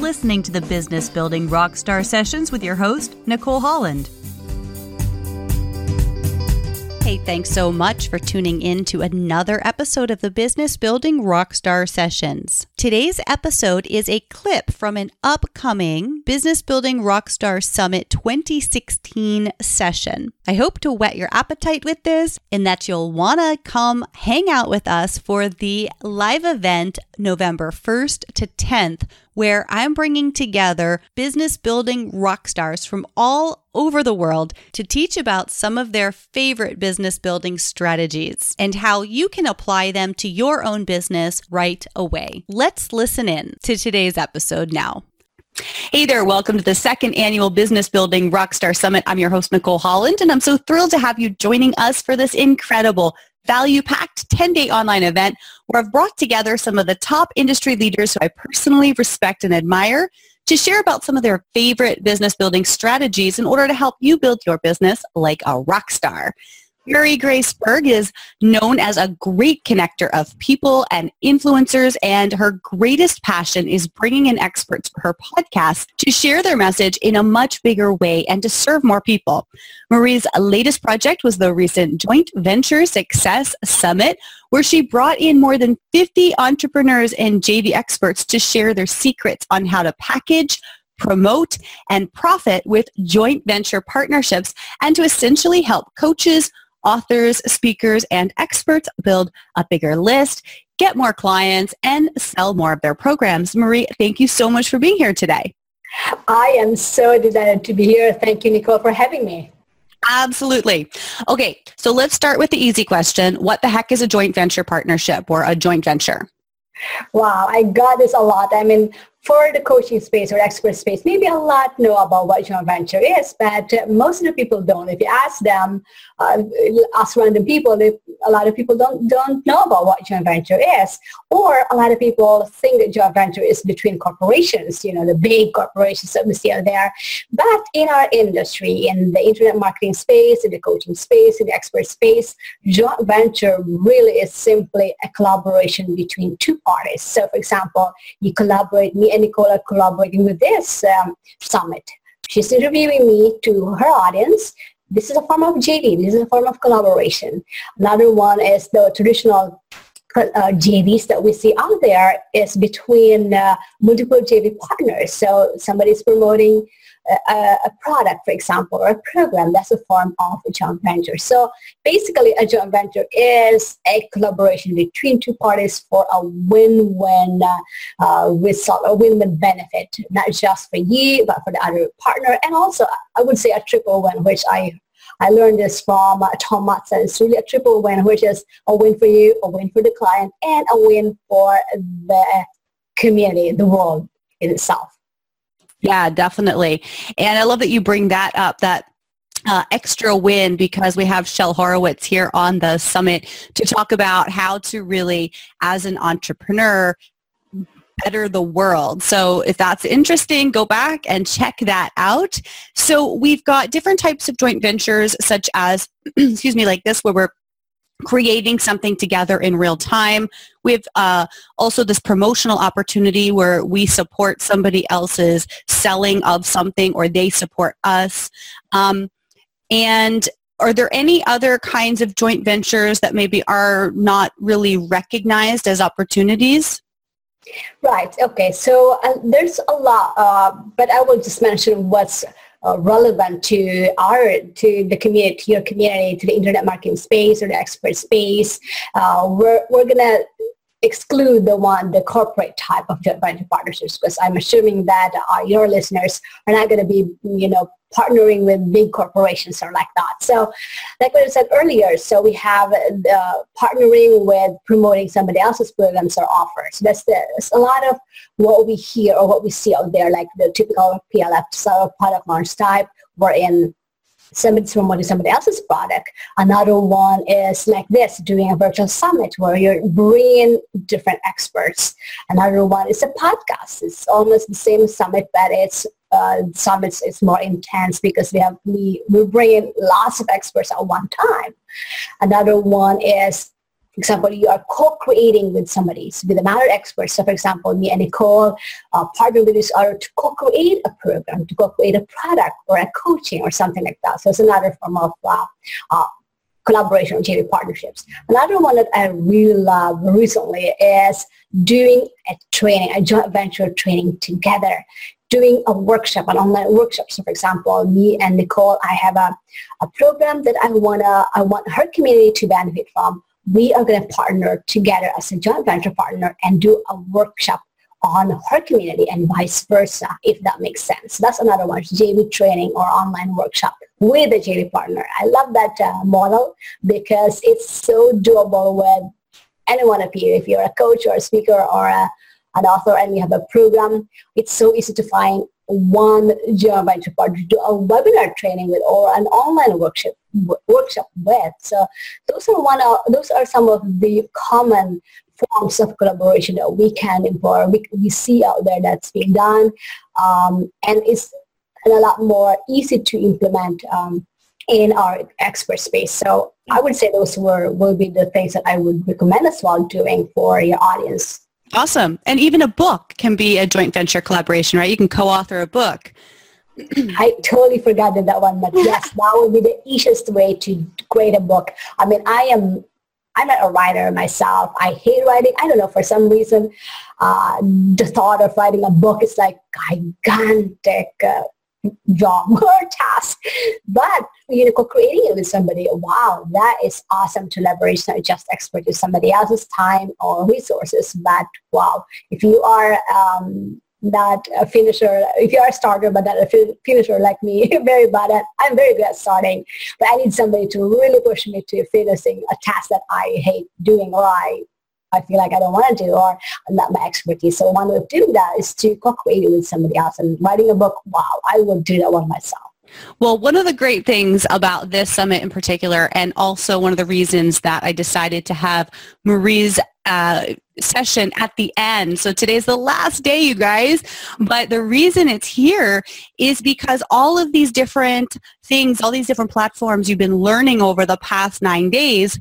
listening to the Business Building Rockstar Sessions with your host, Nicole Holland. Hey, thanks so much for tuning in to another episode of the Business Building Rockstar Sessions. Today's episode is a clip from an upcoming Business Building Rockstar Summit 2016 session. I hope to whet your appetite with this and that you'll want to come hang out with us for the live event November 1st to 10th where I'm bringing together business building rock stars from all over the world to teach about some of their favorite business building strategies and how you can apply them to your own business right away. Let's listen in to today's episode now. Hey there, welcome to the second annual Business Building Rockstar Summit. I'm your host, Nicole Holland, and I'm so thrilled to have you joining us for this incredible value-packed 10-day online event where I've brought together some of the top industry leaders who I personally respect and admire to share about some of their favorite business building strategies in order to help you build your business like a rock star. Marie Grace Berg is known as a great connector of people and influencers, and her greatest passion is bringing in experts for her podcast to share their message in a much bigger way and to serve more people. Marie's latest project was the recent Joint Venture Success Summit, where she brought in more than 50 entrepreneurs and JV experts to share their secrets on how to package, promote, and profit with joint venture partnerships and to essentially help coaches, authors, speakers, and experts build a bigger list, get more clients, and sell more of their programs. Marie, thank you so much for being here today. I am so delighted to be here. Thank you, Nicole, for having me. Absolutely. Okay, so let's start with the easy question. What the heck is a joint venture partnership or a joint venture? Wow, I got this a lot. I mean, for the coaching space or expert space, maybe a lot know about what joint venture is, but most of the people don't. If you ask them, uh, ask random people, a lot of people don't, don't know about what joint venture is. Or a lot of people think that joint venture is between corporations, you know, the big corporations that we see out there. But in our industry, in the internet marketing space, in the coaching space, in the expert space, joint venture really is simply a collaboration between two parties. So for example, you collaborate, me and Nicole are collaborating with this um, summit. She's interviewing me to her audience. This is a form of JV. This is a form of collaboration. Another one is the traditional uh, JVs that we see out there is between uh, multiple JV partners. So somebody's promoting a, a, product, for example, or a program, that's a form of a joint venture. So basically a joint venture is a collaboration between two parties for a win-win uh, uh, result, a win-win benefit, not just for you, but for the other partner. And also, I would say a triple win, which I I learned this from uh, Tom Matzen. It's really a triple win, which is a win for you, a win for the client, and a win for the community, the world in itself. Yeah, definitely. And I love that you bring that up, that uh, extra win because we have Shel Horowitz here on the summit to talk about how to really, as an entrepreneur, better the world. So if that's interesting, go back and check that out. So we've got different types of joint ventures such as, excuse me, like this where we're creating something together in real time. We have uh, also this promotional opportunity where we support somebody else's selling of something or they support us. Um, and are there any other kinds of joint ventures that maybe are not really recognized as opportunities? Right. Okay. So uh, there's a lot, uh, but I will just mention what's uh, relevant to our to the community, your community, to the internet marketing space or the expert space. Uh, we're we're gonna exclude the one, the corporate type of joint venture partnerships, because I'm assuming that uh, your listeners are not going to be, you know, partnering with big corporations or like that. So like what I said earlier, so we have the partnering with promoting somebody else's programs or offers. That's, the, that's a lot of what we hear or what we see out there, like the typical PLF so product launch type, wherein somebody's promoting somebody else's product. Another one is like this, doing a virtual summit where you're bringing different experts. Another one is a podcast. It's almost the same summit, but it's uh, summits is more intense because we have we we bring in lots of experts at one time. Another one is example, you are co-creating with somebody, with another expert. So for example, me and Nicole uh, partner with each other to co-create a program, to co-create a product or a coaching or something like that. So it's another form of uh, uh, collaboration or JV partnerships. Another one that I really love recently is doing a training, a joint venture training together doing a workshop, an online workshop. So for example, me and Nicole, I have a, a program that I wanna I want her community to benefit from. We are gonna partner together as a joint venture partner and do a workshop on her community and vice versa, if that makes sense. That's another one, JV training or online workshop with a JV partner. I love that uh, model because it's so doable with any one of you. If you're a coach or a speaker or a an author and you have a program, it's so easy to find one job to do a webinar training with or an online workshop workshop with. So those are one of those are some of the common forms of collaboration that we can employ. We, we see out there that's being done, um, and it's a lot more easy to implement um, in our expert space. So I would say those were will be the things that I would recommend as well doing for your audience. Awesome. And even a book can be a joint venture collaboration, right? You can co-author a book. I totally forgot that, that one, but yes, that would be the easiest way to create a book. I mean, I am, I'm not a writer myself. I hate writing. I don't know, for some reason, uh, the thought of writing a book is like gigantic uh, job or task. But you know, co-creating it with somebody, wow, that is awesome to leverage not just expertise, somebody else's time or resources. But wow, if you are um, not a finisher, if you are a starter but not a finisher like me, very bad at, I'm very good at starting, but I need somebody to really push me to finishing a task that I hate doing or I I feel like I don't want to do or not my expertise. So one way of doing that is to co-create it with somebody else. And writing a book, wow, I would do that one myself. Well, one of the great things about this summit in particular, and also one of the reasons that I decided to have Marie's uh, session at the end. So today's the last day, you guys. But the reason it's here is because all of these different things, all these different platforms you've been learning over the past nine days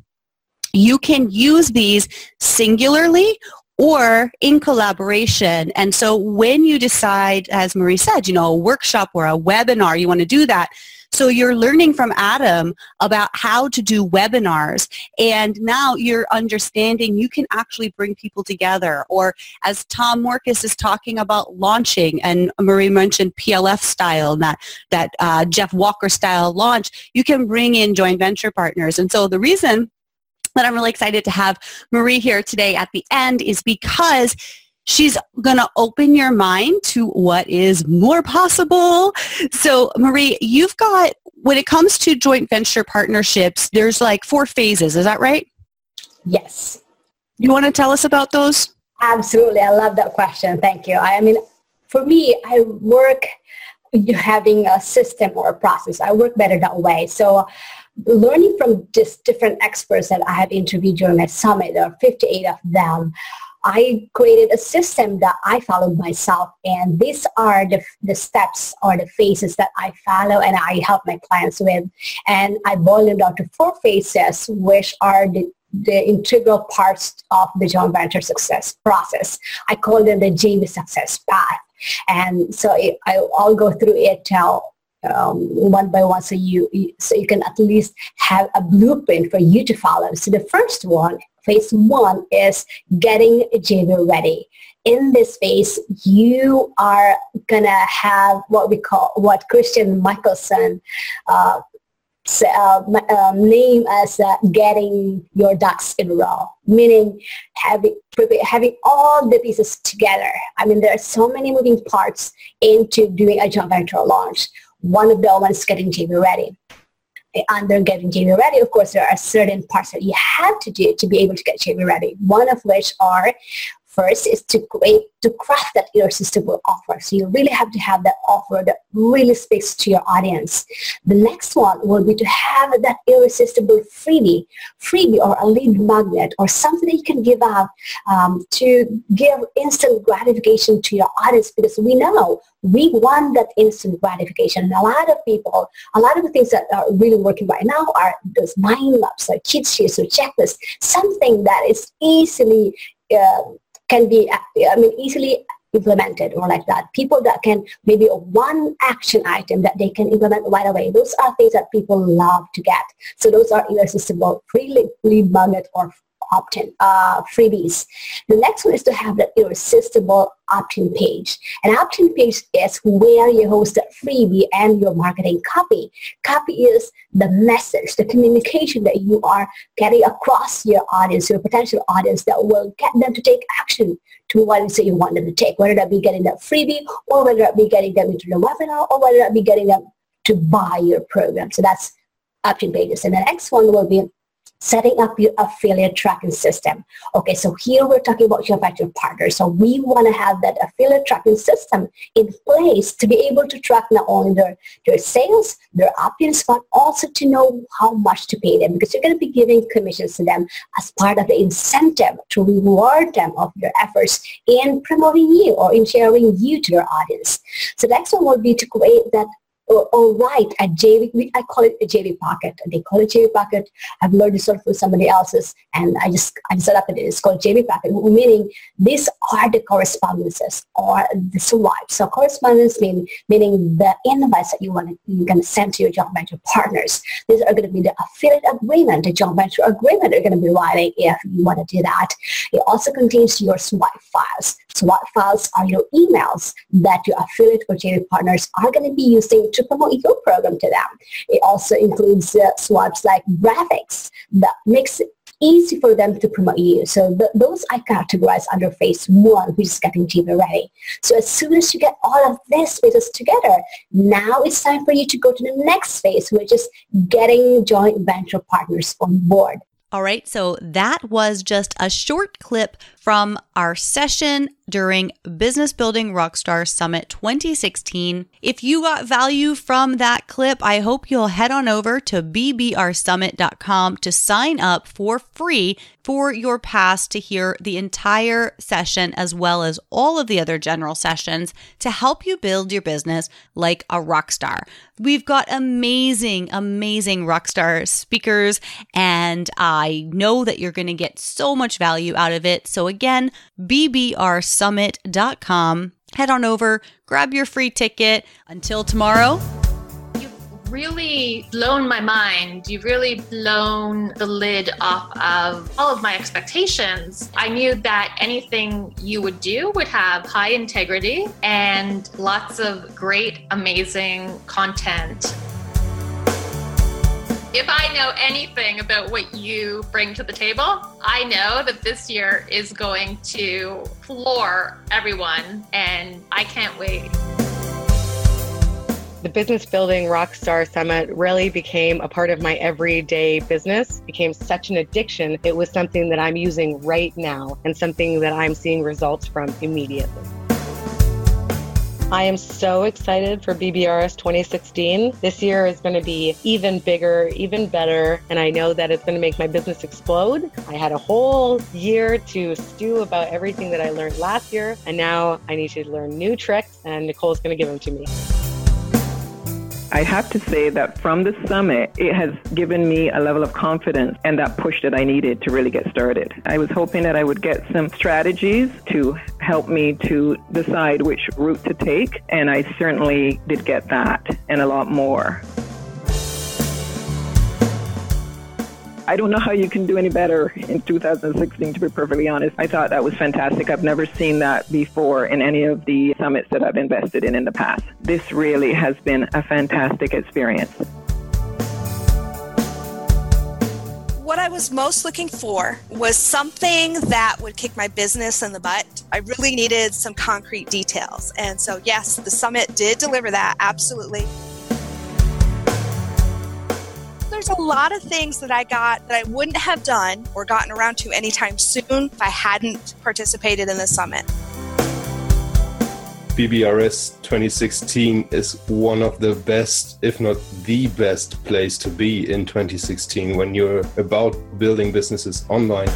you can use these singularly or in collaboration. And so when you decide, as Marie said, you know, a workshop or a webinar, you want to do that. So you're learning from Adam about how to do webinars and now you're understanding you can actually bring people together or as Tom Morkes is talking about launching and Marie mentioned PLF style, and that, that uh, Jeff Walker style launch, you can bring in joint venture partners. And so the reason that I'm really excited to have Marie here today at the end is because she's going to open your mind to what is more possible. So Marie, you've got, when it comes to joint venture partnerships, there's like four phases. Is that right? Yes. You want to tell us about those? Absolutely. I love that question. Thank you. I mean, for me, I work having a system or a process. I work better that way. So learning from just different experts that I have interviewed during my summit, there are 58 of them, I created a system that I followed myself and these are the, the steps or the phases that I follow and I help my clients with. And I boil them down to four phases which are the the integral parts of the joint venture success process. I call them the JV success path. And so it, I, will go through it till um, one by one so you, so you can at least have a blueprint for you to follow. So the first one, phase one, is getting JV ready. In this phase, you are gonna have what we call what Christian Mickelsen uh, uh, um, name as uh, getting your ducks in a row, meaning having having all the pieces together. I mean, there are so many moving parts into doing a joint venture launch one of the ones getting JV ready. Under getting JV ready, of course, there are certain parts that you have to do to be able to get JV ready. One of which are First is to create, to craft that irresistible offer. So you really have to have that offer that really speaks to your audience. The next one will be to have that irresistible freebie, freebie or a lead magnet or something that you can give out um, to give instant gratification to your audience because we know we want that instant gratification. And a lot of people, a lot of the things that are really working right now are those mind maps, like cheat sheets or checklists, something that is easily uh, can be, I mean, easily implemented or like that. People that can maybe one action item that they can implement right away. Those are things that people love to get. So those are irresistible free lead magnet or opt-in uh, freebies. The next one is to have the irresistible opt-in page. An opt-in page is where you host the freebie and your marketing copy. Copy is the message, the communication that you are getting across your audience, your potential audience that will get them to take action to what it is that you want them to take, whether that be getting that freebie or whether that be getting them into the webinar or whether that be getting them to buy your program. So that's opt-in pages. And the next one will be setting up your affiliate tracking system. Okay, so here we're talking about your venture partner. So we want to have that affiliate tracking system in place to be able to track not only their, their sales, their opt-ins, but also to know how much to pay them because you're going to be giving commissions to them as part of the incentive to reward them of their efforts in promoting you or in sharing you to your audience. So the next one would be to create that or, write a JV, I call it a JV pocket. They call it JV pocket. I've learned this sort from somebody else's and I just, I set up it. It's called JV pocket, meaning these are the correspondences or the swipes. So correspondence mean, meaning the invites that you want you're going to send to your joint venture partners. These are going to be the affiliate agreement, the joint venture agreement you're going to be writing if you want to do that. It also contains your swipe files. Swipe files are your emails that your affiliate or JV partners are going to be using to promote your program to them. It also includes uh, like graphics that makes it easy for them to promote you. So the, those I categorize under phase one, which is getting JV ready. So as soon as you get all of these phases together, now it's time for you to go to the next phase, which is getting joint venture partners on board. All right, so that was just a short clip from our session during Business Building Rockstar Summit 2016. If you got value from that clip, I hope you'll head on over to bbrsummit.com to sign up for free for your pass to hear the entire session as well as all of the other general sessions to help you build your business like a rock star. We've got amazing, amazing rockstar speakers, and uh, I know that you're going to get so much value out of it. So, again, bbrsummit.com. Head on over, grab your free ticket. Until tomorrow, You've really blown my mind. You've really blown the lid off of all of my expectations. I knew that anything you would do would have high integrity and lots of great, amazing content. If I know anything about what you bring to the table, I know that this year is going to floor everyone, and I can't wait. The Business Building Rockstar Summit really became a part of my everyday business, became such an addiction. It was something that I'm using right now and something that I'm seeing results from immediately. I am so excited for BBRS 2016. This year is going to be even bigger, even better, and I know that it's going to make my business explode. I had a whole year to stew about everything that I learned last year, and now I need to learn new tricks, and Nicole's going to give them to me. I have to say that from the summit, it has given me a level of confidence and that push that I needed to really get started. I was hoping that I would get some strategies to help me to decide which route to take, and I certainly did get that and a lot more. I don't know how you can do any better in 2016, to be perfectly honest. I thought that was fantastic. I've never seen that before in any of the summits that I've invested in in the past. This really has been a fantastic experience. what I was most looking for was something that would kick my business in the butt. I really needed some concrete details. And so, yes, the summit did deliver that, absolutely. A lot of things that I got that I wouldn't have done or gotten around to anytime soon if I hadn't participated in the summit. BBRS 2016 is one of the best, if not the best place to be in 2016 when you're about building businesses online.